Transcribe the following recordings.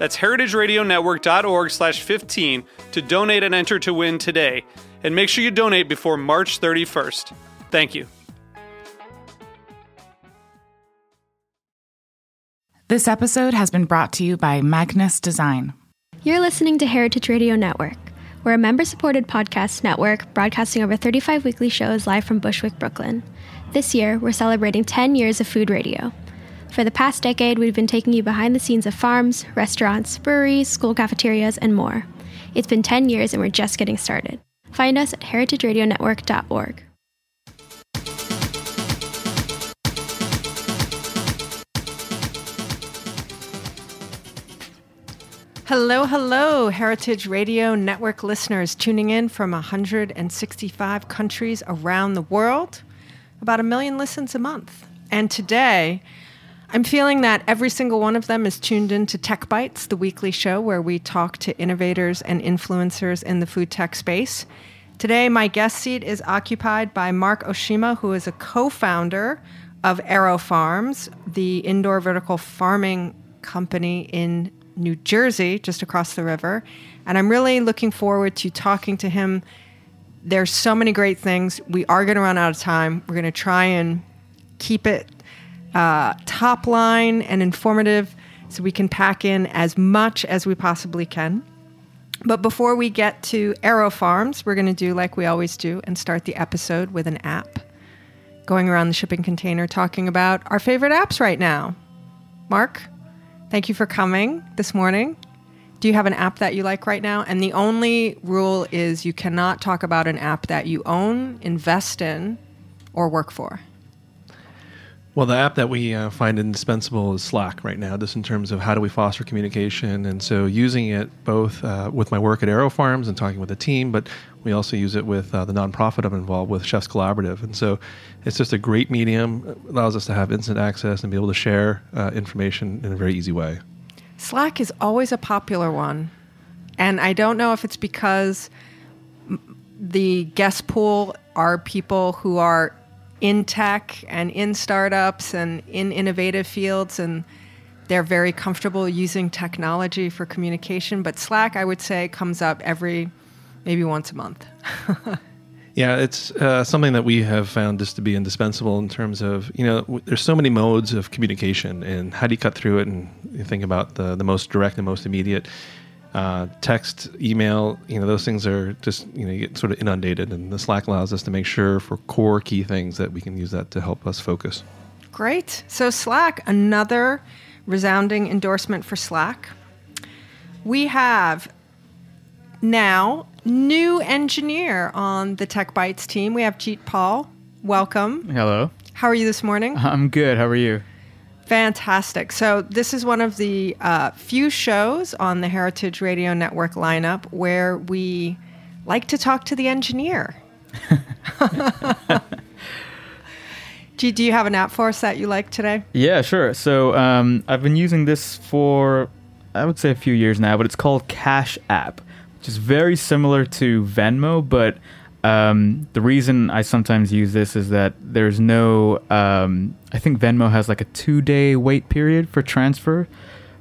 That's heritageradionetwork.org slash 15 to donate and enter to win today. And make sure you donate before March 31st. Thank you. This episode has been brought to you by Magnus Design. You're listening to Heritage Radio Network. We're a member supported podcast network broadcasting over 35 weekly shows live from Bushwick, Brooklyn. This year, we're celebrating 10 years of food radio. For the past decade, we've been taking you behind the scenes of farms, restaurants, breweries, school cafeterias, and more. It's been 10 years and we're just getting started. Find us at heritageradionetwork.org. Hello, hello, Heritage Radio Network listeners tuning in from 165 countries around the world, about a million listens a month. And today, I'm feeling that every single one of them is tuned into Tech Bites, the weekly show where we talk to innovators and influencers in the food tech space. Today, my guest seat is occupied by Marc Oshima, who is a co founder of AeroFarms, the indoor vertical farming company in New Jersey, just across the river. And I'm really looking forward to talking to him. There's so many great things. We are going to run out of time. We're going to try and keep it uh, top line and informative so we can pack in as much as we possibly can. But before we get to AeroFarms, we're going to do like we always do and start the episode with an app. Going around the shipping container talking about our favorite apps right now. Marc? Thank you for coming this morning. Do you have an app that you like right now? And the only rule is you cannot talk about an app that you own, invest in, or work for. Well, the app that we uh, find indispensable is Slack right now, just in terms of how do we foster communication. And so, using it both uh, with my work at AeroFarms and talking with the team, but we also use it with uh, the nonprofit I'm involved with, Chefs Collaborative. And so, it's just a great medium, it allows us to have instant access and be able to share uh, information in a very easy way. Slack is always a popular one. And I don't know if it's because the guest pool are people who are in tech and in startups and in innovative fields and they're very comfortable using technology for communication but slack i would say comes up every maybe once a month. Yeah it's uh, something that we have found just to be indispensable in terms of you know w- there's so many modes of communication and how do you cut through it and you think about the, the most direct and most immediate uh, text, email, you know, those things are just, you know, you get sort of inundated. And the Slack allows us to make sure for core key things that we can use that to help us focus. Great. So, Slack, another resounding endorsement for Slack. We have now new engineer on the Tech Bites team. We have Jeet Paul. Welcome. Hello. How are you this morning? I'm good. How are you? Fantastic. So, this is one of the uh, few shows on the Heritage Radio Network lineup where we like to talk to the engineer. G, do you have an app for us that you like today? Yeah, sure. So, um, I've been using this for, I would say, a few years now, but it's called Cash App, which is very similar to Venmo, but um, the reason I sometimes use this is that there's no. Um, I think Venmo has like a two day wait period for transfer,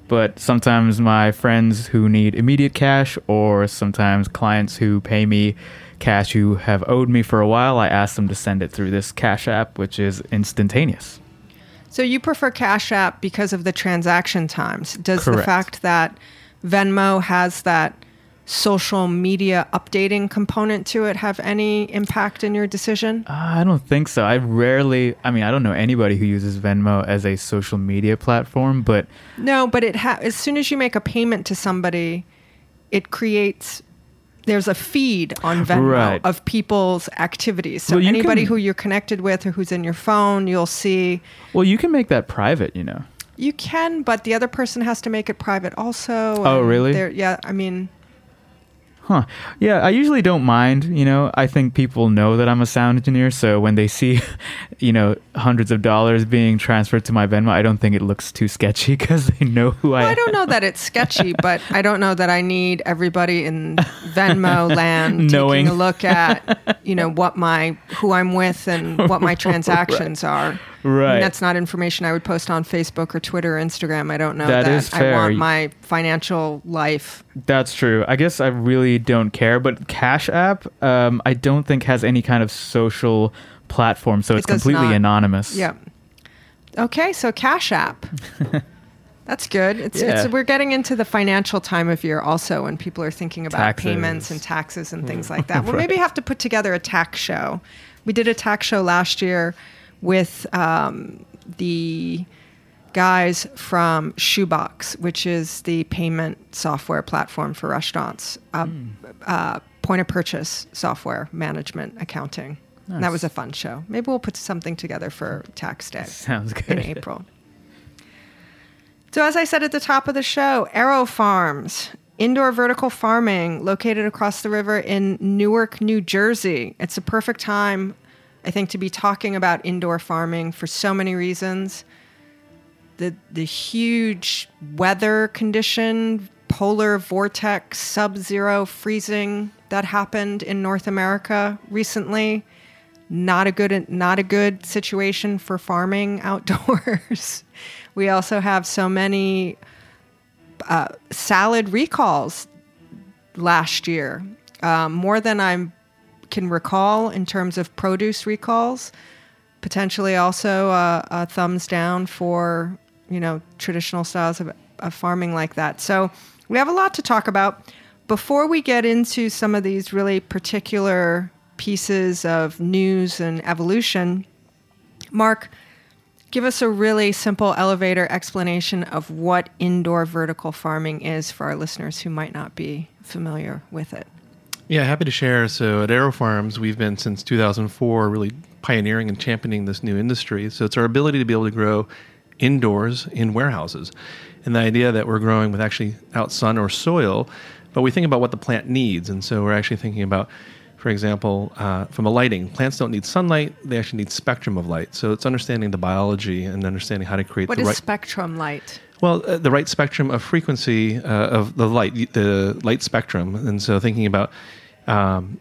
but sometimes my friends who need immediate cash, or sometimes clients who pay me cash who have owed me for a while, I ask them to send it through this Cash App, which is instantaneous. So you prefer Cash App because of the transaction times. Does the fact that Venmo has that social media updating component to it have any impact in your decision? Uh, I don't think so. I rarely, I mean, I don't know anybody who uses Venmo as a social media platform, but No, but it ha- as soon as you make a payment to somebody, it creates there's a feed on Venmo Right. of people's activities. So Well, anybody can- who you're connected with or who's in your phone, you'll see well, you can make that private, you know. you can, but the other person has to make it private also. Oh, really? Yeah, I mean, Huh. Yeah, I usually don't mind, you know. I think people know that I'm a sound engineer, so when they see, you know, hundreds of dollars being transferred to my Venmo, I don't think it looks too sketchy because they know who I well, am. I don't know that it's sketchy, but I don't know that I need everybody in Venmo land Knowing. taking a look at, you know, what my who I'm with and what my transactions are. I mean, Right. that's not information I would post on Facebook or Twitter or Instagram. I don't know That that. is I want my financial life. That's true. I guess I really don't care, but Cash App, um, I don't think has any kind of social platform, so It it's completely not. anonymous. Yeah. Okay, so Cash App. That's good. It's, Yeah. it's we're getting into the financial time of year also when people are thinking about Taxes. payments and taxes and things like that. We'll maybe have to put together a tax show. We did a tax show last year with um, the guys from Shoebox, which is the payment software platform for restaurants, uh, uh, point of purchase software management accounting. And that was a fun show. Maybe we'll put something together for tax day Sounds good. in. April. So, as I said at the top of the show, AeroFarms, indoor vertical farming located across the river in Newark, New Jersey. It's a perfect time, I think, to be talking about indoor farming for so many reasons. The, the huge weather condition, polar vortex, sub zero freezing that happened in North America recently not a good not a good situation for farming outdoors. we also have so many uh, salad recalls last year, um, more than I can recall in terms of produce recalls. Potentially also a, thumbs down for you know traditional styles of, of farming like that. So we have a lot to talk about. Before we get into some of these really particular pieces of news and evolution, Marc, give us a really simple elevator explanation of what indoor vertical farming is for our listeners who might not be familiar with it. Yeah, happy to share. So at AeroFarms, we've been since 2004 really pioneering and championing this new industry. So it's our ability to be able to grow indoors in warehouses. And the idea that we're growing with actually out sun or soil, but we think about what the plant needs. And so we're actually thinking about, for example, uh, from a lighting, plants don't need sunlight, they actually need spectrum of light. So it's understanding the biology and understanding how to create What the is right spectrum light? Well, uh, the right spectrum of frequency uh, of the light, the light spectrum, and so thinking about um,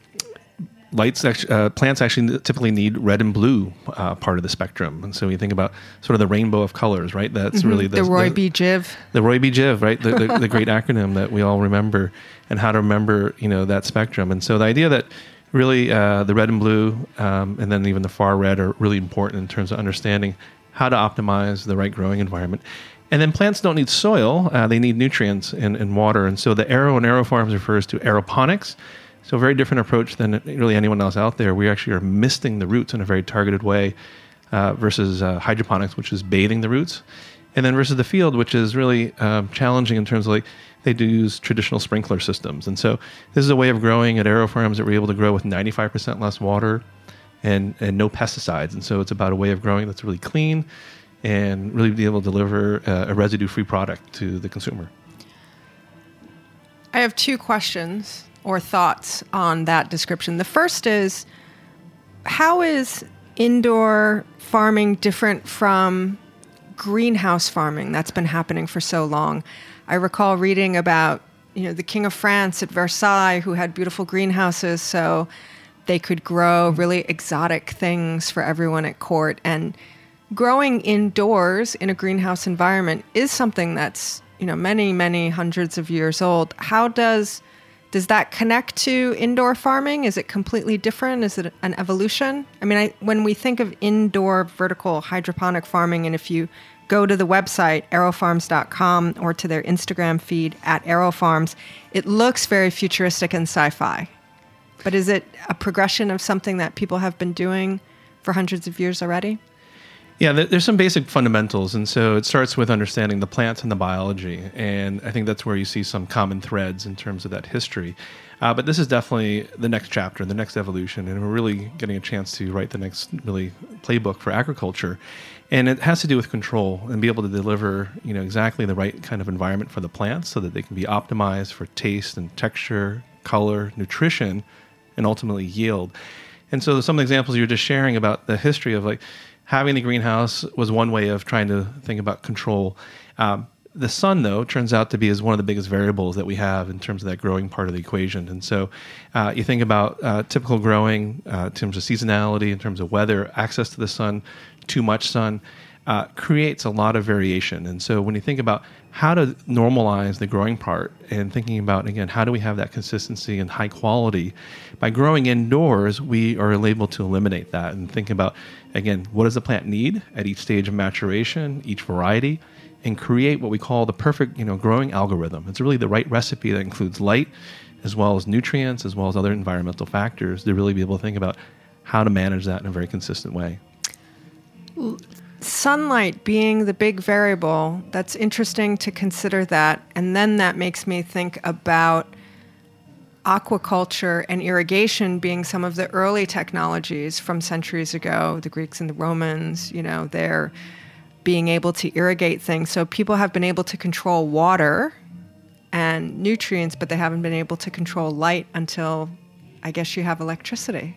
lights, uh, plants actually typically need red and blue uh, part of the spectrum, and so we think about sort of the rainbow of colors, right? That's really The Roy G. Biv. the Roy G. Biv, right? The, the, the great acronym that we all remember, and how to remember, you know, that spectrum. And so the idea that really uh, the red and blue, um, and then even the far red, are really important in terms of understanding how to optimize the right growing environment. And then plants don't need soil; uh, they need nutrients and, and water. And so the Aero and AeroFarms refers to aeroponics. So a very different approach than really anyone else out there. We actually are misting the roots in a very targeted way uh, versus uh, hydroponics, which is bathing the roots, and then versus the field, which is really um, challenging in terms of like they do use traditional sprinkler systems. And so this is a way of growing at AeroFarms that we're able to grow with 95% less water and and no pesticides. And so it's about a way of growing that's really clean and really be able to deliver uh, a residue-free product to the consumer. I have two questions or thoughts on that description. The first is how is indoor farming different from greenhouse farming that's been happening for so long? I recall reading about you know the king of France at Versailles who had beautiful greenhouses so they could grow really exotic things for everyone at court and growing indoors in a greenhouse environment is something that's you know many many hundreds of years old how does does that connect to indoor farming is it completely different is it an evolution i mean I, when we think of indoor vertical hydroponic farming and if you go to the website aerofarms.com or to their Instagram feed at aerofarms, it looks very futuristic and sci-fi. But is it a progression of something that people have been doing for hundreds of years already? Yeah, there's some basic fundamentals, and so it starts with understanding the plants and the biology, and I think that's where you see some common threads in terms of that history. Uh, but this is definitely the next chapter, the next evolution, and we're really getting a chance to write the next really playbook for agriculture, and it has to do with control and be able to deliver, you know, exactly the right kind of environment for the plants so that they can be optimized for taste and texture, color, nutrition, and ultimately yield. And so some of the examples you're just sharing about the history of like having the greenhouse was one way of trying to think about control. Um, the sun, though, turns out to be as one of the biggest variables that we have in terms of that growing part of the equation. And so, uh, you think about uh, typical growing uh, in terms of seasonality, in terms of weather, access to the sun, too much sun. Uh, creates a lot of variation. And so when you think about how to normalize the growing part and thinking about, again, how do we have that consistency and high quality, by growing indoors, we are able to eliminate that and think about, again, what does the plant need at each stage of maturation, each variety, and create what we call the perfect, you know, growing algorithm. It's really the right recipe that includes light as well as nutrients, as well as other environmental factors to really be able to think about how to manage that in a very consistent way sunlight being the big variable, that's interesting to consider that. And then that makes me think about aquaculture and irrigation being some of the early technologies from centuries ago, the Greeks and the Romans, you know, they're being able to irrigate things. So people have been able to control water and nutrients, but they haven't been able to control light until I guess you have electricity.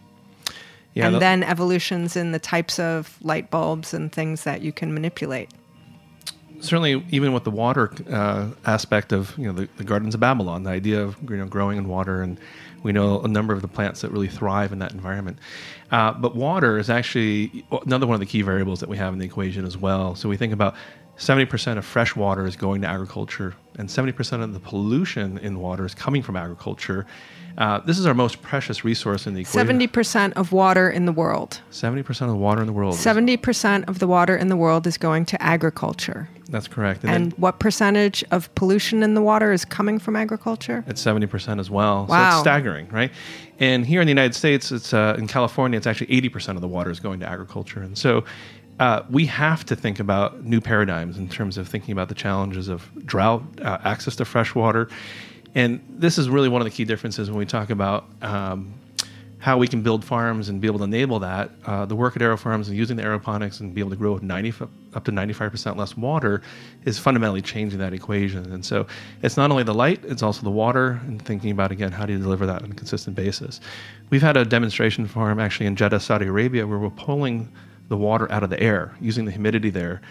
Yeah, and the, then evolutions in the types of light bulbs and things that you can manipulate. Certainly, even with the water uh, aspect of you know the, the, gardens of Babylon, the idea of you know growing in water, and we know a number of the plants that really thrive in that environment. Uh, but water is actually another one of the key variables that we have in the equation as well. So we think about 70% of fresh water is going to agriculture, and 70% of the pollution in water is coming from agriculture. Uh, this is our most precious resource in the equation. 70% of water in the world. 70% of the water in the world. 70% of the water in the world is going to agriculture. That's correct. And, and what percentage of pollution in the water is coming from agriculture? It's 70% as well. Wow. So it's staggering, right? And here in the United States, it's uh, in California, it's actually 80% of the water is going to agriculture. And so uh, we have to think about new paradigms in terms of thinking about the challenges of drought, uh, access to fresh water. And this is really one of the key differences when we talk about um, how we can build farms and be able to enable that. Uh, the work at AeroFarms and using the aeroponics and be able to grow with 90, up to 95% less water is fundamentally changing that equation. And so it's not only the light, it's also the water and thinking about, again, how do you deliver that on a consistent basis. We've had a demonstration farm actually in Jeddah, Saudi Arabia, where we're pulling the water out of the air, using the humidity there.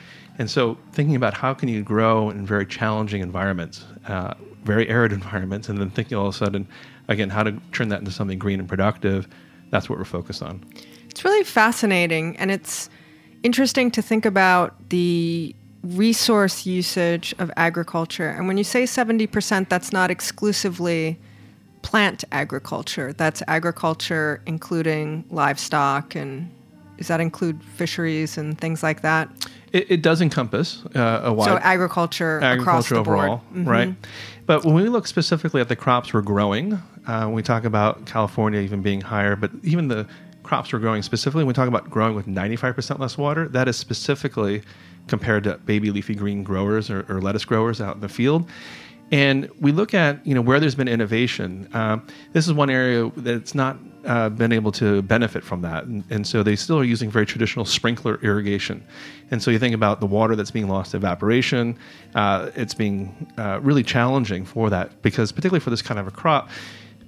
And so, thinking about how can you grow in very challenging environments, uh, very arid environments, and then thinking all of a sudden, again, how to turn that into something green and productive. That's what we're focused on. It's really fascinating, and it's interesting to think about the resource usage of agriculture. And when you say 70%, that's not exclusively plant agriculture. That's agriculture including livestock and does that include fisheries and things like that? It, it does encompass uh, a wide so agriculture, agriculture overall, mm-hmm. right? But when we look specifically at the crops we're growing, uh, we talk about California even being higher, but even the crops we're growing specifically, when we talk about growing with 95% less water, that is specifically compared to baby leafy green growers or, or lettuce growers out in the field. And we look at you know where there's been innovation. Uh, this is one area that's not uh, been able to benefit from that, and, and, so they still are using very traditional sprinkler irrigation. And so you think about the water that's being lost to evaporation. Uh, it's being uh, really challenging for that because particularly for this kind of a crop.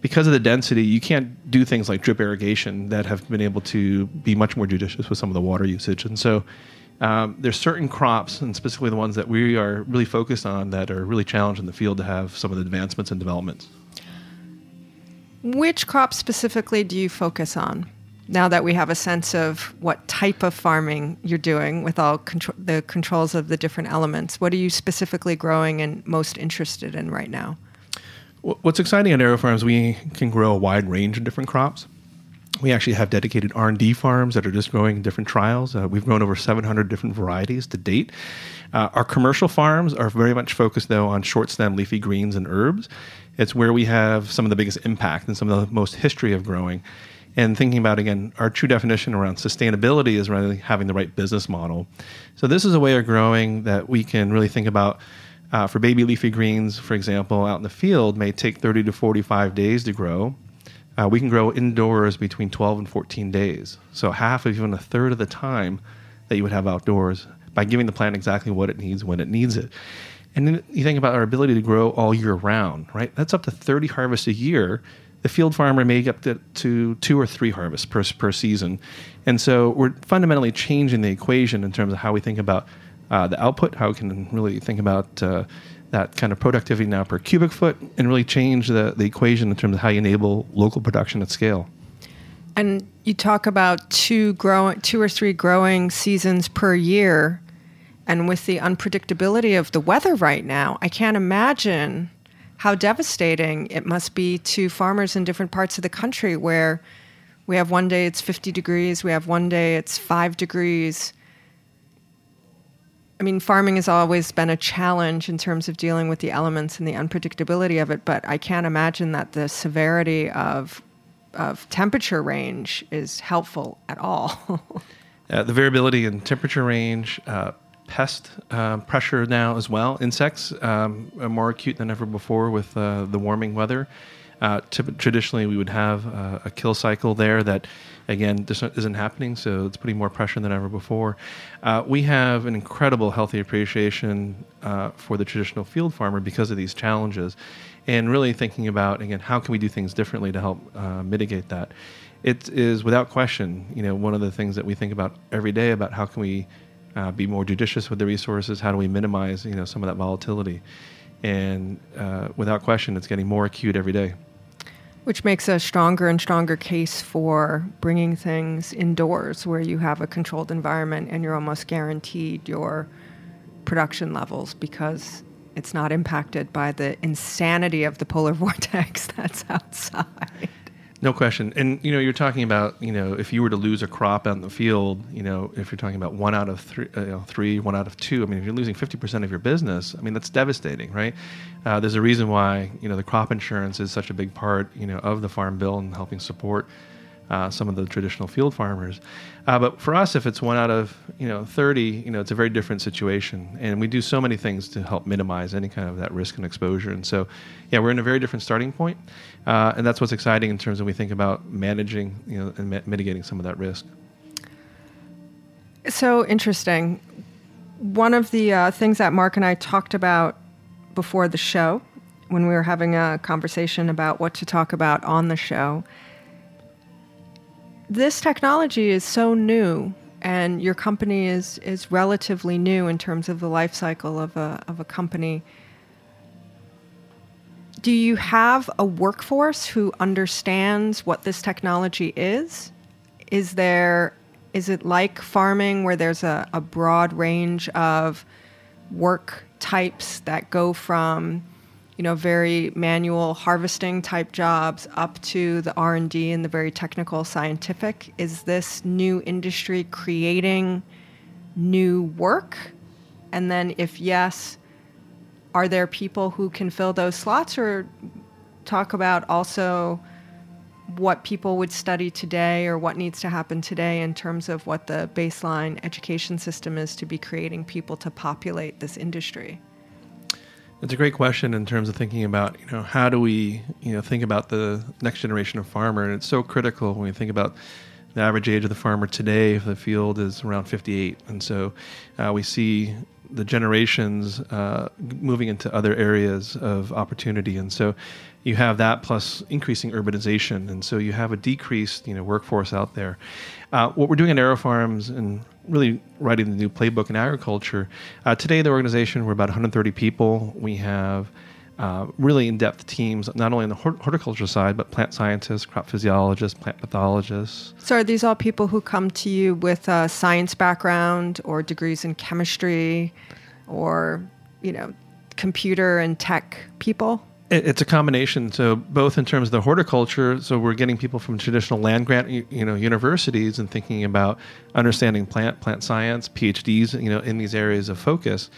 Because of the density, you can't do things like drip irrigation that have been able to be much more judicious with some of the water usage. And so um, there's certain crops, and specifically the ones that we are really focused on, that are really challenged in the field to have some of the advancements and developments. Which crops specifically do you focus on? Now that we have a sense of what type of farming you're doing with all contro- the controls of the different elements, what are you specifically growing and most interested in right now? What's exciting at AeroFarms, we can grow a wide range of different crops. We actually have dedicated R&D farms that are just growing different trials. Uh, we've grown over 700 different varieties to date. Uh, our commercial farms are very much focused, though, on short stem leafy greens and herbs. It's where we have some of the biggest impact and some of the most history of growing. And thinking about, again, our true definition around sustainability is really having the right business model. So, this is a way of growing that we can really think about. Uh, for baby leafy greens, for example, out in the field may take 30 to 45 days to grow. Uh, we can grow indoors between 12 and 14 days. So, half of even a third of the time that you would have outdoors by giving the plant exactly what it needs when it needs it. And then you think about our ability to grow all year round, right? That's up to 30 harvests a year. The field farmer may get to, to two or three harvests per, per season. And so we're fundamentally changing the equation in terms of how we think about uh, the output, how we can really think about uh, that kind of productivity now per cubic foot, and really change the, the equation in terms of how you enable local production at scale. And you talk about two growing, two or three growing seasons per year, and with the unpredictability of the weather right now, I can't imagine how devastating it must be to farmers in different parts of the country where we have one day it's 50 degrees, we have one day it's five degrees. I mean, farming has always been a challenge in terms of dealing with the elements and the unpredictability of it, but I can't imagine that the severity of of temperature range is helpful at all. uh, the variability in temperature range, uh, pest uh, pressure now as well. Insects um, are more acute than ever before with uh, the warming weather. Uh, t- traditionally, we would have uh, a kill cycle there that, again, this isn't happening, so it's putting more pressure than ever before. we have an incredible healthy appreciation for the traditional field farmer because of these challenges and really thinking about again how can we do things differently to help uh, mitigate that. It is without question you know one of the things that we think about every day about how can we uh, be more judicious with the resources how do we minimize you know some of that volatility. And uh, without question it's getting more acute every day which makes a stronger and stronger case for bringing things indoors where you have a controlled environment and you're almost guaranteed your production levels because it's not impacted by the insanity of the polar vortex that's outside. No question. And you know, you're talking about you know if you were to lose a crop out in the field, you know, if you're talking about one out of three, uh, you know, three, one out of two. I mean, if you're losing 50% of your business, I mean that's devastating, right? Uh, there's a reason why you know the crop insurance is such a big part, you know, of the farm bill and helping support uh, some of the traditional field farmers. Uh, but for us, if it's one out of you know 30, you know it's a very different situation, and we do so many things to help minimize any kind of that risk and exposure. And so, yeah, we're in a very different starting point, uh, and that's what's exciting in terms of we think about managing, you know, and mi- mitigating some of that risk. So interesting. One of the uh, things that Marc and I talked about before the show, when we were having a conversation about what to talk about on the show, this technology is so new and your company is, is relatively new in terms of the life cycle of a, of a company. Do you have a workforce who understands what this technology is? Is there is it like farming where there's a, a broad range of work types that go from you know very manual harvesting type jobs up to the r&d and the very technical scientific. Is this new industry creating new work? And then if yes are there people who can fill those slots? Or talk about also what people would study today or what needs to happen today in terms of what the baseline education system is to be creating people to populate this industry it's a great question in terms of thinking about, you know, how do we, you know, think about the next generation of farmer, and it's so critical when we think about the average age of the farmer today for the field is around 58, and so uh, we see the generations uh, moving into other areas of opportunity, and so you have that plus increasing urbanization, and so you have a decreased, you know, workforce out there. Uh, what we're doing at AeroFarms and really writing the new playbook in agriculture. Uh, today, the organization, we're about 130 people. We have uh, really in depth teams, not only on the horticulture side, but plant scientists, crop physiologists, plant pathologists. So, are these all people who come to you with a science background or degrees in chemistry or, you know, computer and tech people? It- It's a combination. So both in terms of the horticulture, so we're getting people from traditional land grant, you know, universities and thinking about understanding plant plant science, PhDs, you know, in these areas of focus.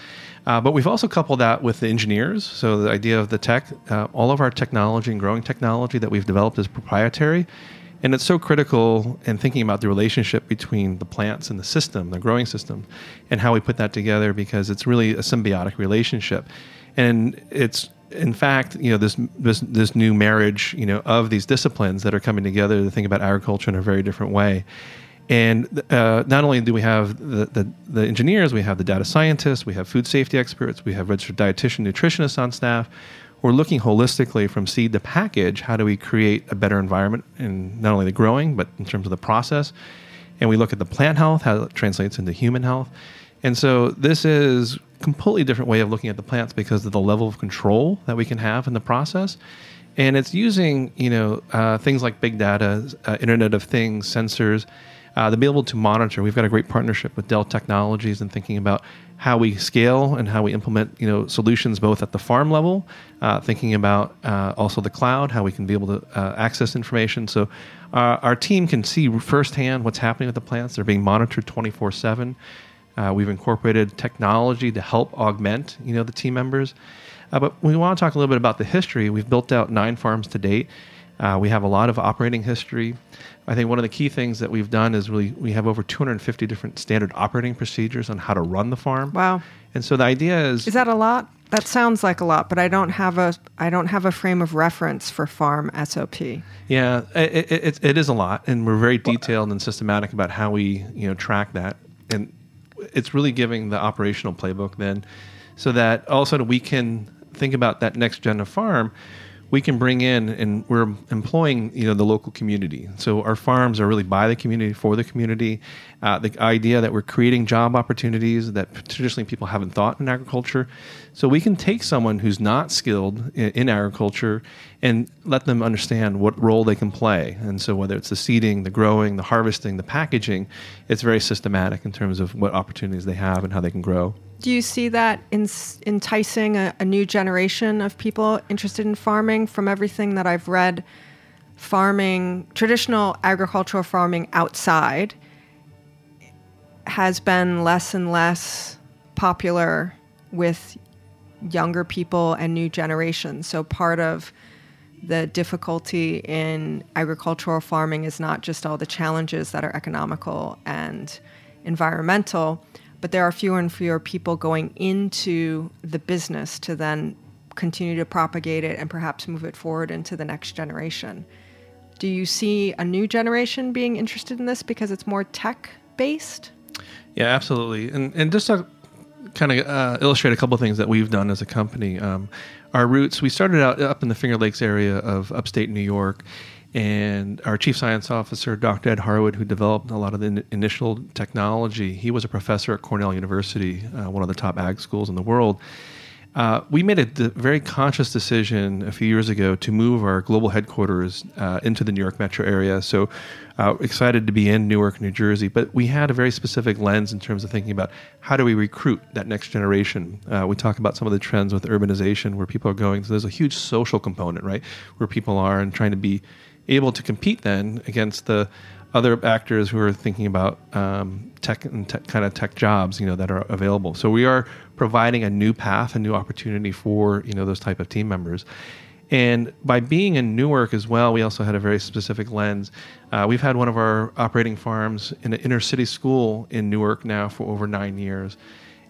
Uh, but we've also coupled that with the engineers. So the idea of the tech, uh, all of our technology and growing technology that we've developed is proprietary. And it's so critical in thinking about the relationship between the plants and the system, the growing system, and how we put that together because it's really a symbiotic relationship. And it's in fact, you know, this this this new marriage, you know, of these disciplines that are coming together to think about agriculture in a very different way. And uh, not only do we have the, the, the engineers, we have the data scientists, we have food safety experts, we have registered dietitian, nutritionists on staff. We're looking holistically from seed to package. How do we create a better environment in not only the growing, but in terms of the process? And we look at the plant health, how it translates into human health. And so this is completely different way of looking at the plants because of the level of control that we can have in the process. And it's using, you know, uh, things like big data, uh, Internet of Things, sensors, uh, to be able to monitor. We've got a great partnership with Dell Technologies and thinking about how we scale and how we implement, you know, solutions both at the farm level, uh, thinking about uh, also the cloud, how we can be able to uh, access information. So uh, our team can see firsthand what's happening with the plants. They're being monitored 24 seven. Uh, we've incorporated technology to help augment, you know, the team members. Uh, but we want to talk a little bit about the history. We've built out nine farms to date. Uh, we have a lot of operating history. I think one of the key things that we've done is really we have over 250 different standard operating procedures on how to run the farm. Wow. And so the idea is, Is that a lot? That sounds like a lot, but I don't have a I don't have a frame of reference for farm SOP. yeah, it, it, it, it is a lot, and we're very detailed and systematic about how we you know track that, and it's really giving the operational playbook then, so that all of a sudden we can think about that next gen of farm. We can bring in, and we're employing, you know, the local community. So our farms are really by the community for the community. Uh, the idea that we're creating job opportunities that traditionally people haven't thought in agriculture. So we can take someone who's not skilled in, in agriculture and let them understand what role they can play. And so whether it's the seeding, the growing, the harvesting, the packaging, it's very systematic in terms of what opportunities they have and how they can grow. Do you see that in, enticing a, a new generation of people interested in farming? From everything that I've read, farming, traditional agricultural farming outside, has been less and less popular with younger people and new generations. So part of the difficulty in agricultural farming is not just all the challenges that are economical and environmental, but there are fewer and fewer people going into the business to then continue to propagate it and perhaps move it forward into the next generation. Do you see a new generation being interested in this because it's more tech based? Yeah, absolutely. And and just to kind of uh, illustrate a couple of things that we've done as a company, um, our roots. We started out up in the Finger Lakes area of upstate New York, and our chief science officer, Dr. Ed Harwood, who developed a lot of the in- initial technology, he was a professor at Cornell University, uh, one of the top ag schools in the world. Uh, we made a d- very conscious decision a few years ago to move our global headquarters uh, into the New York metro area. So, uh, excited to be in Newark, New Jersey. But we had a very specific lens in terms of thinking about how do we recruit that next generation. Uh, we talk about some of the trends with urbanization, where people are going. So there's a huge social component, right, where people are and trying to be able to compete then against the other actors who are thinking about um, tech and tech, kind of tech jobs, you know, that are available. So we are providing a new path, a new opportunity for you know those type of team members. And by being in Newark as well, we also had a very specific lens. Uh, we've had one of our operating farms in an inner city school in Newark now for over nine years.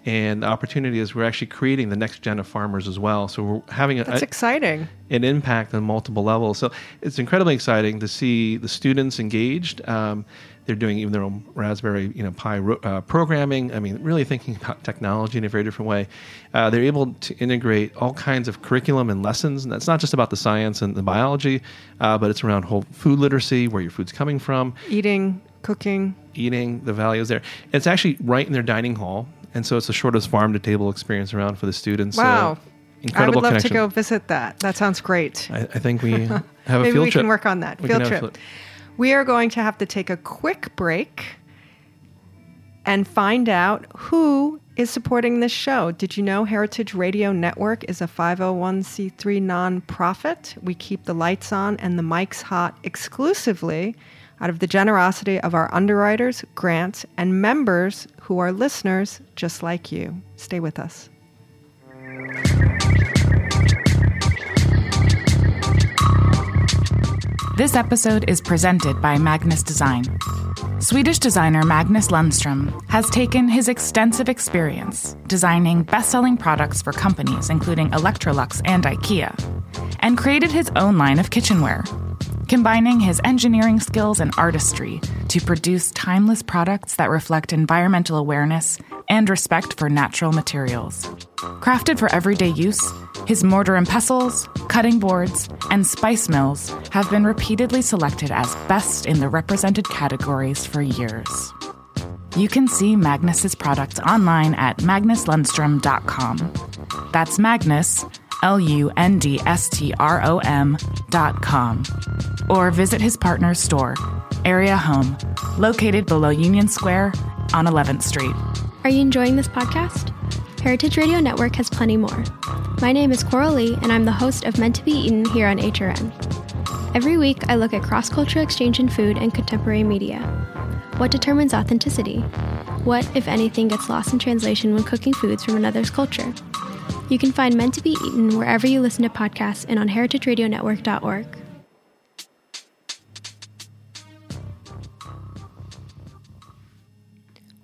And the opportunity is we're actually creating the next gen of farmers as well. So we're having a, That's exciting. an impact on multiple levels. So it's incredibly exciting to see the students engaged. Um, they're doing even their own Raspberry, you know, Pi ro- uh, programming. I mean, really thinking about technology in a very different way. Uh, they're able to integrate all kinds of curriculum and lessons, and that's not just about the science and the biology, uh, but it's around whole food literacy, where your food's coming from, Eating, cooking. eating, the values there. It's actually right in their dining hall, and so it's the shortest farm to table experience around for the students. So Wow. incredible I would love connection. to go visit that. That sounds great. I, I think we have a Maybe field we trip. can work on that. We Field can have a trip. We are going to have to take a quick break and find out who is supporting this show. Did you know Heritage Radio Network is a 501c3 nonprofit? We keep the lights on and the mics hot exclusively out of the generosity of our underwriters, grants, and members who are listeners just like you. Stay with us. This episode is presented by Magnus Design. Swedish designer Magnus Lundström has taken his extensive experience designing best selling products for companies including Electrolux and IKEA and created his own line of kitchenware, combining his engineering skills and artistry to produce timeless products that reflect environmental awareness and respect for natural materials. Crafted for everyday use, his mortar and pestles, cutting boards, and spice mills have been repeatedly selected as best in the represented categories for years. You can see Magnus's products online at magnuslundstrom.com. That's Magnus, L U N D S T R O M dot com. Or visit his partner's store, Area Home, located below Union Square on 11th Street. Are you enjoying this podcast? Heritage Radio Network has plenty more. My name is Coral Lee, and I'm the host of Meant to Be Eaten here on HRN. Every week, I look at cross cultural exchange in food and contemporary media. What determines authenticity? What, if anything, gets lost in translation when cooking foods from another's culture? You can find Meant to Be Eaten wherever you listen to podcasts and on heritageradionetwork.org.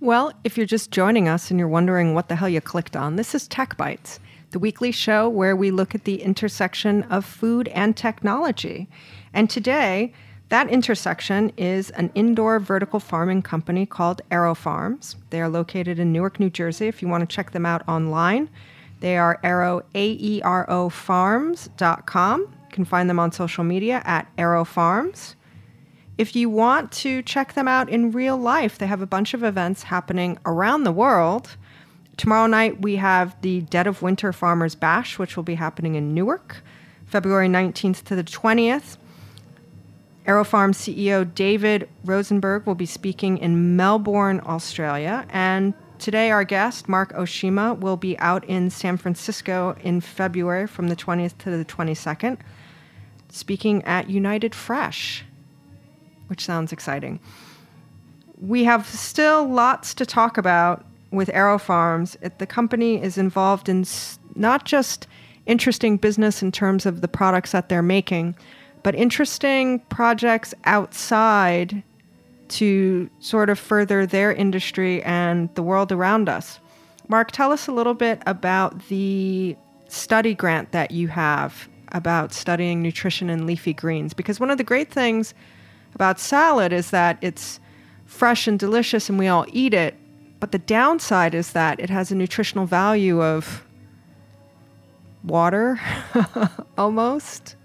Well, if you're just joining us and you're wondering what the hell you clicked on, this is Tech Bites, the weekly show where we look at the intersection of food and technology. And today, that intersection is an indoor vertical farming company called AeroFarms. They are located in Newark, New Jersey. If you want to check them out online, they are aero, A-E-R-O farms.com. You can find them on social media at AeroFarms. If you want to check them out in real life, they have a bunch of events happening around the world. Tomorrow night, we have the Dead of Winter Farmers Bash, which will be happening in Newark, February 19th to the 20th. AeroFarm CEO David Rosenberg will be speaking in Melbourne, Australia. And today, our guest, Marc Oshima, will be out in San Francisco in February from the 20th to the 22nd, speaking at United Fresh which sounds exciting. We have still lots to talk about with AeroFarms. It, the company is involved in s- not just interesting business in terms of the products that they're making, but interesting projects outside to sort of further their industry and the world around us. Marc, tell us a little bit about the study grant that you have about studying nutrition in leafy greens, because one of the great things about salad is that it's fresh and delicious and we all eat it. But the downside is that it has a nutritional value of water almost.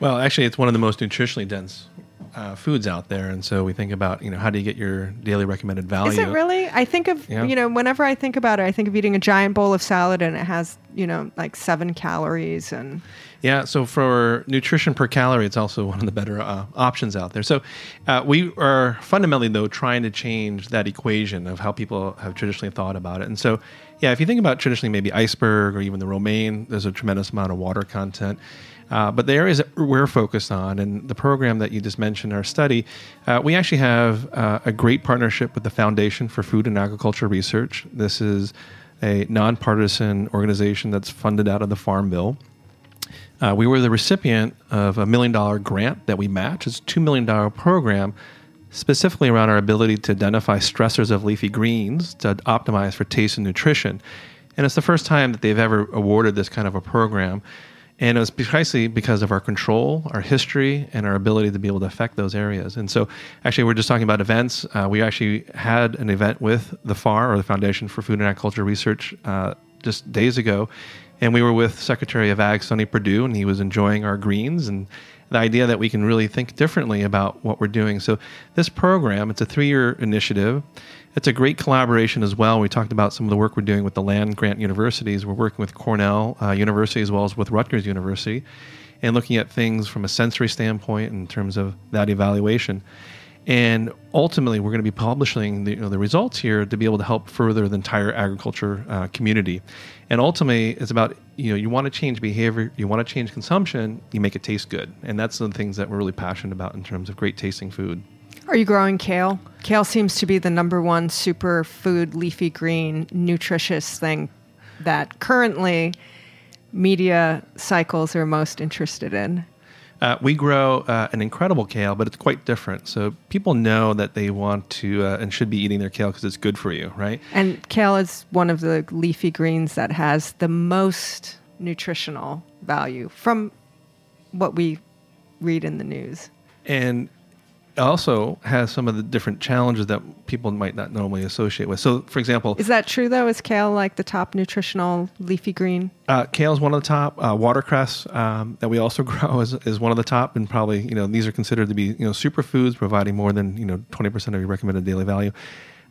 Well, actually, it's one of the most nutritionally dense uh, foods out there, and so we think about you know how do you get your daily recommended value? Is it really? I think of Yeah. you know whenever I think about it, I think of eating a giant bowl of salad and it has you know like seven calories and Yeah, so for nutrition per calorie, it's also one of the better uh, options out there. So uh, we are fundamentally, though, trying to change that equation of how people have traditionally thought about it. And so, yeah, if you think about traditionally maybe iceberg or even the romaine, there's a tremendous amount of water content. Uh, but the areas that we're focused on, and the program that you just mentioned, our study, uh, we actually have uh, a great partnership with the Foundation for Food and Agriculture Research. This is a nonpartisan organization that's funded out of the Farm Bill. Uh, we were the recipient of a million dollar grant that we match. It's a $2 million program specifically around our ability to identify stressors of leafy greens to optimize for taste and nutrition. And it's the first time that they've ever awarded this kind of a program. And it was precisely because of our control, our history, and our ability to be able to affect those areas. And so, actually, we're just talking about events. Uh, we actually had an event with the FAR, or the Foundation for Food and Agriculture Research, uh, just days ago. And we were with Secretary of Ag, Sonny Perdue, and he was enjoying our greens and the idea that we can really think differently about what we're doing. So, this program, it's a three year initiative. It's a great collaboration as well. We talked about some of the work we're doing with the land grant universities. We're working with Cornell uh, University as well as with Rutgers University and looking at things from a sensory standpoint in terms of that evaluation. And ultimately, we're going to be publishing the, you know, the results here to be able to help further the entire agriculture uh, community. And ultimately, it's about you know you want to change behavior, you want to change consumption, you make it taste good, and that's the things that we're really passionate about in terms of great tasting food. Are you growing kale? Kale seems to be the number one super food, leafy green, nutritious thing that currently media cycles are most interested in. Uh, we grow uh, an incredible kale, but it's quite different. So people know that they want to uh, and should be eating their kale because it's good for you, right? And kale is one of the leafy greens that has the most nutritional value from what we read in the news. And also has some of the different challenges that people might not normally associate with. So, for example, is that true though? Is kale like the top nutritional leafy green? Uh, kale is one of the top. Uh, watercress um, that we also grow is, is one of the top, and probably you know these are considered to be you know superfoods, providing more than you know twenty percent of your recommended daily value.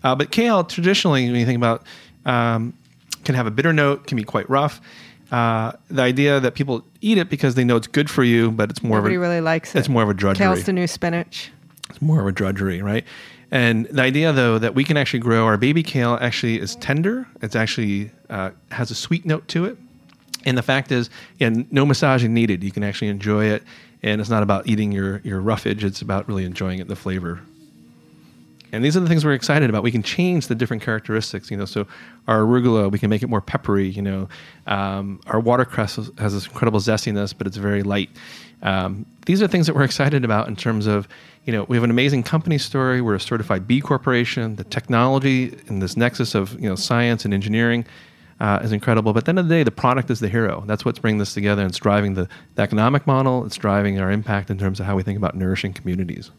Uh, but kale, traditionally, when you think about, um, can have a bitter note, can be quite rough. Uh, the idea that people eat it because they know it's good for you, but it's more Nobody of a, really likes it. It's more of a drudgery. Kale's the new spinach. It's more of a drudgery, right? And the idea, though, that we can actually grow our baby kale actually is tender. It's actually uh, has a sweet note to it. And the fact is, yeah, no massaging needed. You can actually enjoy it, and it's not about eating your your roughage. It's about really enjoying it, the flavor. And these are the things we're excited about. We can change the different characteristics, you know. So our arugula, we can make it more peppery, you know. Um, our watercress has this incredible zestiness, but it's very light. Um, these are things that we're excited about in terms of, you know, we have an amazing company story. We're a certified B corporation. The technology and this nexus of you know science and engineering uh, is incredible. But at the end of the day, the product is the hero. That's what's bringing this together. And it's driving the, the economic model. It's driving our impact in terms of how we think about nourishing communities.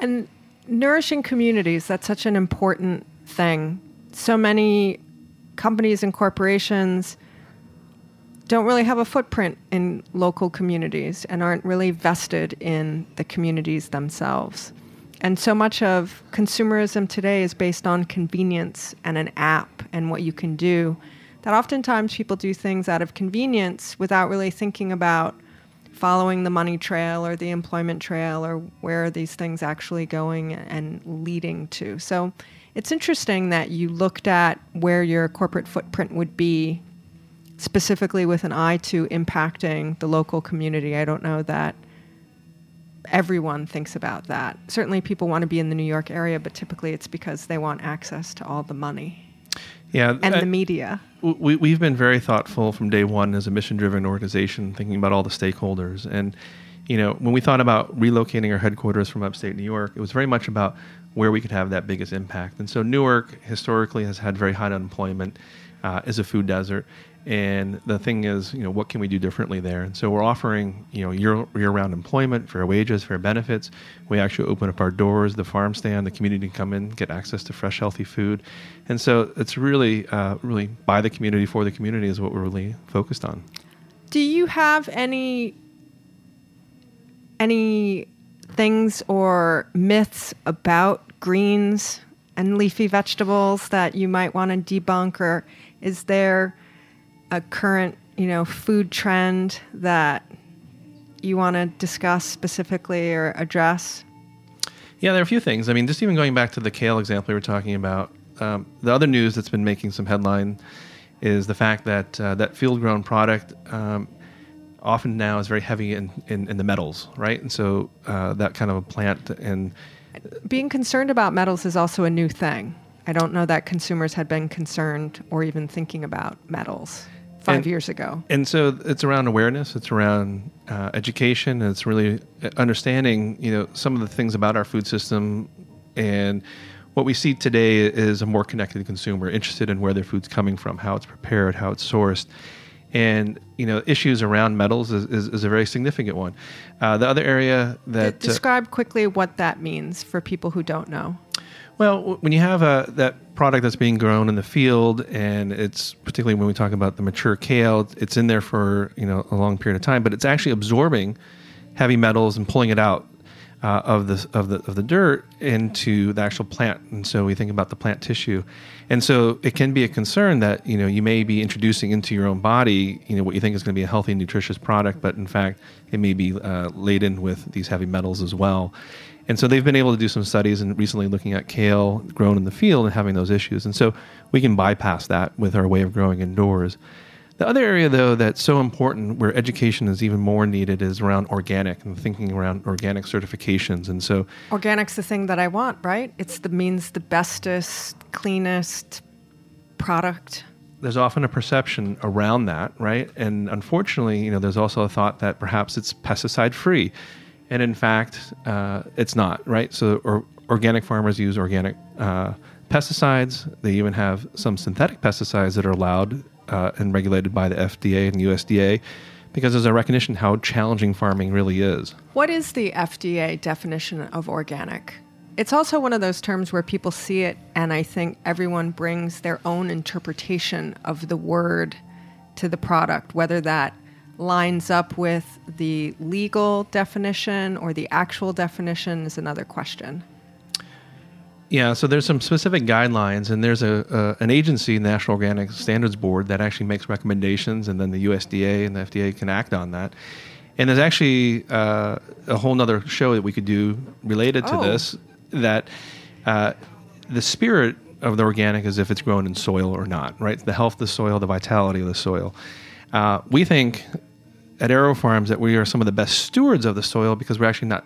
And nourishing communities, that's such an important thing. So many companies and corporations don't really have a footprint in local communities and aren't really vested in the communities themselves. And so much of consumerism today is based on convenience and an app and what you can do. That oftentimes people do things out of convenience without really thinking about following the money trail or the employment trail or where are these things actually going and leading to. So it's interesting that you looked at where your corporate footprint would be specifically with an eye to impacting the local community. I don't know that everyone thinks about that. Certainly people want to be in the New York area, but typically it's because they want access to all the money. Yeah, and I- the media. we, we've been very thoughtful from day one as a mission-driven organization, thinking about all the stakeholders. And you know, when we thought about relocating our headquarters from upstate New York, it was very much about where we could have that biggest impact. And so Newark historically has had very high unemployment, uh, is a food desert. And the thing is, you know, what can we do differently there? And so we're offering, you know, year, year-round employment, fair wages, fair benefits. We actually open up our doors, the farm stand, the community can come in, get access to fresh, healthy food. And so it's really, uh, really by the community for the community is what we're really focused on. Do you have any any things or myths about greens and leafy vegetables that you might want to debunk or is there a current, you know, food trend that you want to discuss specifically or address? Yeah, there are a few things. I mean, just even going back to the kale example we were talking about, um, the other news that's been making some headline is the fact that uh, that field-grown product um, often now is very heavy in, in, in the metals, right? And so uh, that kind of a plant and Being concerned about metals is also a new thing. I don't know that consumers had been concerned or even thinking about metals five And- years ago. And so it's around awareness, it's around uh, education, and it's really understanding, you know, some of the things about our food system. And what we see today is a more connected consumer, interested in where their food's coming from, how it's prepared, how it's sourced. And, you know, issues around metals is, is, is a very significant one. Uh, the other area that... uh, Describe quickly what that means for people who don't know. Well, when you have a, that product that's being grown in the field, and it's particularly when we talk about the mature kale, it's in there for you know a long period of time, but it's actually absorbing heavy metals and pulling it out uh, of the of the of the dirt into the actual plant. And so we think about the plant tissue, and so it can be a concern that you know you may be introducing into your own body you know what you think is going to be a healthy, nutritious product, but in fact it may be uh, laden with these heavy metals as well. And so they've been able to do some studies and recently looking at kale grown in the field and having those issues. And so we can bypass that with our way of growing indoors. The other area, though, that's so important where education is even more needed is around organic and thinking around organic certifications. And so, organic's the thing that I want, right? It's the means the bestest, cleanest product. There's often a perception around that, right? And unfortunately, you know, there's also a thought that perhaps it's pesticide free, and in fact, uh, it's not, right? So, or, organic farmers use organic uh, pesticides. They even have some synthetic pesticides that are allowed uh, and regulated by the FDA and USDA because there's a recognition how challenging farming really is. What is the FDA definition of organic? It's also one of those terms where people see it, and I think everyone brings their own interpretation of the word to the product, whether that lines up with the legal definition or the actual definition is another question. Yeah, so there's some specific guidelines, and there's a, a, an agency, National Organic Standards Board, that actually makes recommendations, and then the USDA and the FDA can act on that. And there's actually uh, a whole other show that we could do related to Oh. this. That uh, the spirit of the organic is if it's grown in soil or not, right? The health of the soil, the vitality of the soil. Uh, we think at AeroFarms that we are some of the best stewards of the soil because we're actually not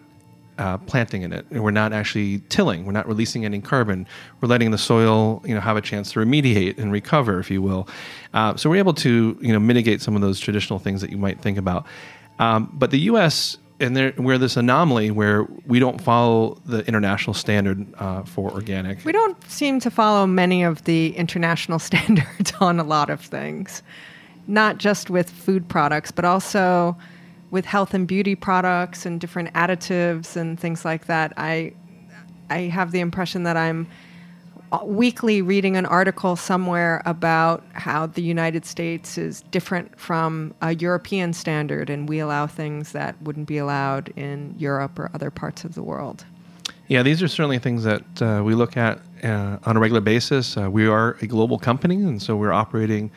uh, planting in it. We're not actually tilling. We're not releasing any carbon. We're letting the soil, you know, have a chance to remediate and recover, if you will. Uh, so we're able to, you know, mitigate some of those traditional things that you might think about. Um, but the U.S. and there, we're this anomaly where we don't follow the international standard uh, for organic. We don't seem to follow many of the international standards on a lot of things, not just with food products, but also with health and beauty products and different additives and things like that. I, I have the impression that I'm weekly reading an article somewhere about how the United States is different from a European standard and we allow things that wouldn't be allowed in Europe or other parts of the world. Yeah, these are certainly things that uh, we look at uh, on a regular basis. Uh, we are a global company, and so we're operating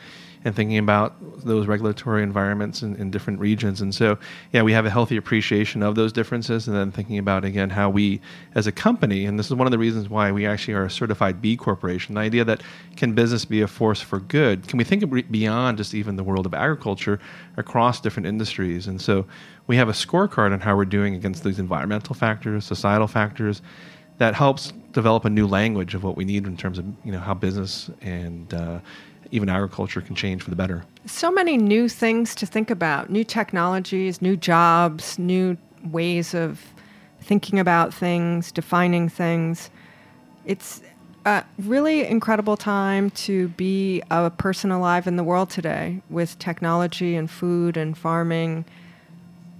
and thinking about those regulatory environments in, in different regions. And so, yeah, we have a healthy appreciation of those differences, and then thinking about again how we, as a company, and this is one of the reasons why we actually are a certified B corporation. The idea that can business be a force for good? Can we think beyond just even the world of agriculture across different industries? And so, we have a scorecard on how we're doing against these environmental factors, societal factors, that helps develop a new language of what we need in terms of you know how business and uh, even agriculture can change for the better. So many new things to think about new technologies, new jobs, new ways of thinking about things, defining things. It's a really incredible time to be a person alive in the world today with technology and food and farming.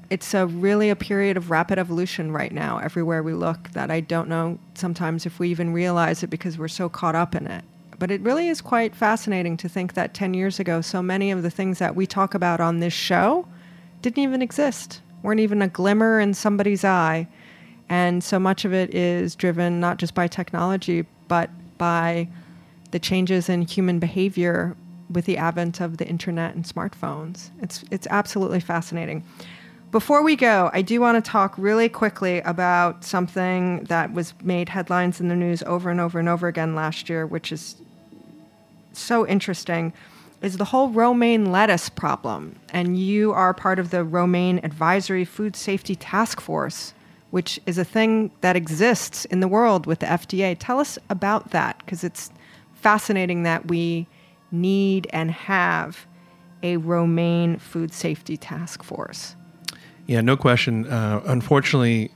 It's a really a period of rapid evolution right now everywhere we look that I don't know sometimes if we even realize it because we're so caught up in it. But it really is quite fascinating to think that 10 years ago, so many of the things that we talk about on this show didn't even exist, weren't even a glimmer in somebody's eye. And so much of it is driven not just by technology, but by the changes in human behavior with the advent of the internet and smartphones. It's, it's absolutely fascinating. Before we go, I do want to talk really quickly about something that was made headlines in the news over and over and over again last year, which is so interesting, is the whole romaine lettuce problem. And you are part of the Romaine Advisory Food Safety Task Force, which is a thing that exists in the world with the FDA. Tell us about that, because it's fascinating that we need and have a romaine food safety task force. Yeah, no question. Uh, unfortunately,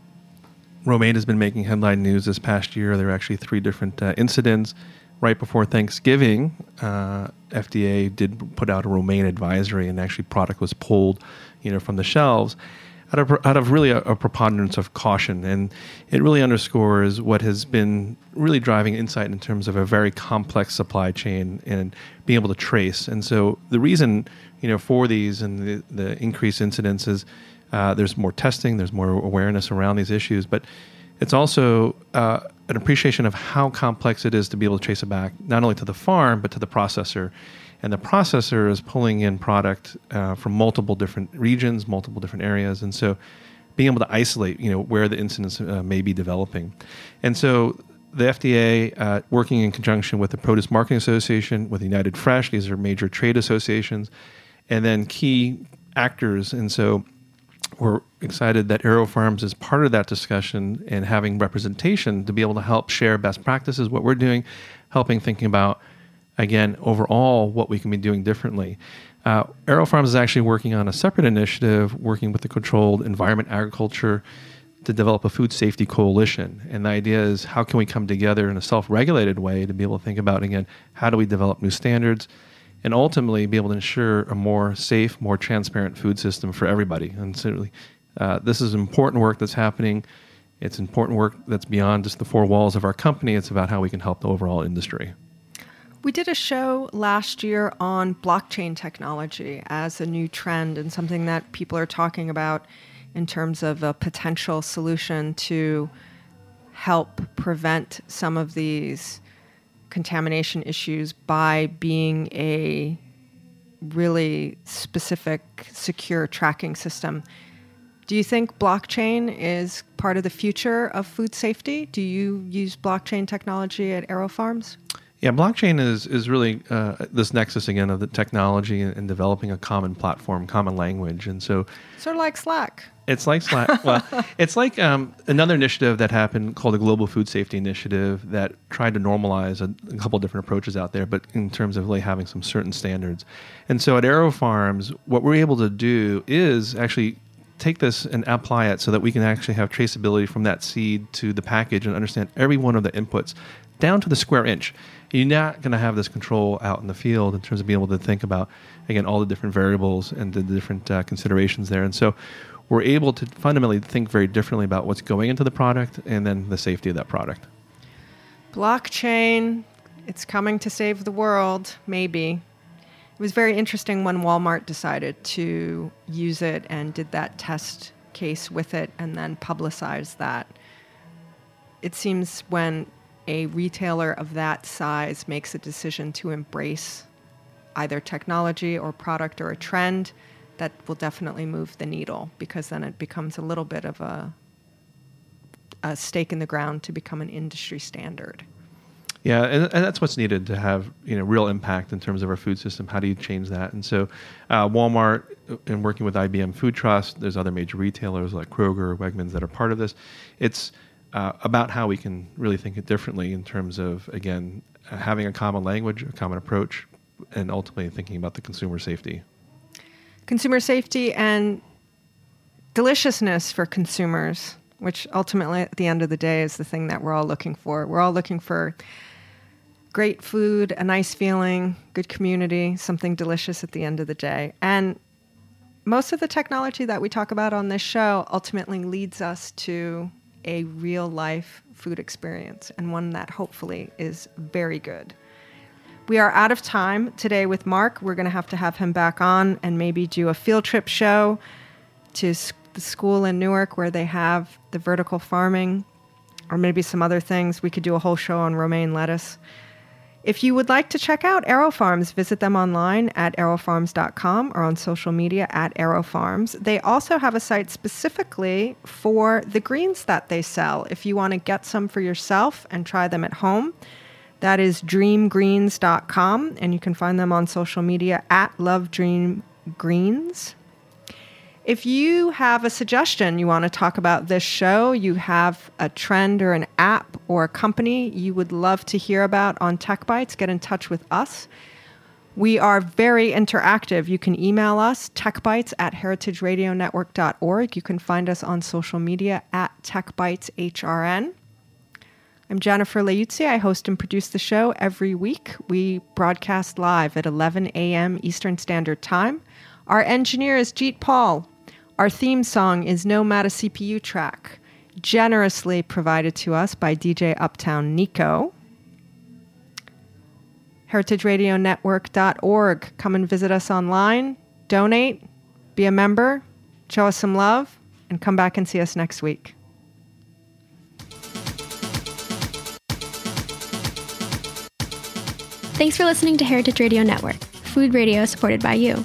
romaine has been making headline news this past year. There were actually three different uh, incidents. Right before Thanksgiving, uh, FDA did put out a romaine advisory, and actually product was pulled, you know, from the shelves out of out of really a, a preponderance of caution, and it really underscores what has been really driving insight in terms of a very complex supply chain and being able to trace. And so the reason, you know, for these and the, the increased incidences, uh, there's more testing, there's more awareness around these issues, but it's also uh, an appreciation of how complex it is to be able to trace it back not only to the farm but to the processor and the processor is pulling in product uh, from multiple different regions multiple different areas and so being able to isolate, you know, where the incidents uh, may be developing. And so the FDA, uh, working in conjunction with the Produce Marketing Association, with United Fresh, these are major trade associations, and then key actors. And so we're excited that AeroFarms is part of that discussion and having representation to be able to help share best practices, what we're doing, helping thinking about, again, overall what we can be doing differently. Uh, AeroFarms is actually working on a separate initiative, working with the Controlled Environment Agriculture to develop a food safety coalition. And the idea is how can we come together in a self regulated way to be able to think about, again, how do we develop new standards and ultimately be able to ensure a more safe, more transparent food system for everybody. And certainly, uh, this is important work that's happening. It's important work that's beyond just the four walls of our company. It's about how we can help the overall industry. We did a show last year on blockchain technology as a new trend and something that people are talking about in terms of a potential solution to help prevent some of these contamination issues by being a really specific, secure tracking system. Do you think blockchain is part of the future of food safety? Do you use blockchain technology at AeroFarms? Yeah, blockchain is is really uh, this nexus again of the technology and, and, developing a common platform, common language, and so sort of like Slack. It's like Slack. well, it's like um, another initiative that happened called the Global Food Safety Initiative that tried to normalize a, a couple different approaches out there, but in terms of really having some certain standards. And so at AeroFarms, what we're able to do is actually take this and apply it so that we can actually have traceability from that seed to the package and understand every one of the inputs down to the square inch. You're not going to have this control out in the field in terms of being able to think about, again, all the different variables and the different uh, considerations there. And so we're able to fundamentally think very differently about what's going into the product and then the safety of that product. Blockchain, it's coming to save the world, maybe. It was very interesting when Walmart decided to use it and did that test case with it and then publicized that. It seems when a retailer of that size makes a decision to embrace either technology or product or a trend, that will definitely move the needle because then it becomes a little bit of a, a stake in the ground to become an industry standard. Yeah, and, and, that's what's needed to have you know real impact in terms of our food system. How do you change that? And so, uh, Walmart, and working with IBM Food Trust, there's other major retailers like Kroger, Wegmans that are part of this. It's uh, about how we can really think it differently in terms of again having a common language, a common approach, and ultimately thinking about the consumer safety consumer safety and deliciousness for consumers, which ultimately at the end of the day is the thing that we're all looking for. We're all looking for great food, a nice feeling, good community, something delicious at the end of the day. And most of the technology that we talk about on this show ultimately leads us to a real life food experience and one that hopefully is very good. We are out of time today with Marc. We're going to have to have him back on and maybe do a field trip show to the school in Newark where they have the vertical farming or maybe some other things. We could do a whole show on romaine lettuce. If you would like to check out AeroFarms, visit them online at aerofarms.com or on social media at AeroFarms. They also have a site specifically for the greens that they sell. If you want to get some for yourself and try them at home, that is dreamgreens.com, and you can find them on social media at Love Dream Greens. If you have a suggestion you want to talk about this show, you have a trend or an app or a company you would love to hear about on Tech Bites, get in touch with us. We are very interactive. You can email us, techbites at heritageradionetwork.org. You can find us on social media at techbiteshrn. I'm Jennifer Leuzzi. I host and produce the show every week. We broadcast live at 11 a.m. Eastern Standard Time. Our engineer is Jeet Paul. Our theme song is No Matter CPU Track, generously provided to us by DJ Uptown Nico. HeritageRadioNetwork.org. Come and visit us online, donate, be a member, show us some love, and come back and see us next week. Thanks for listening to Heritage Radio Network, food radio supported by you.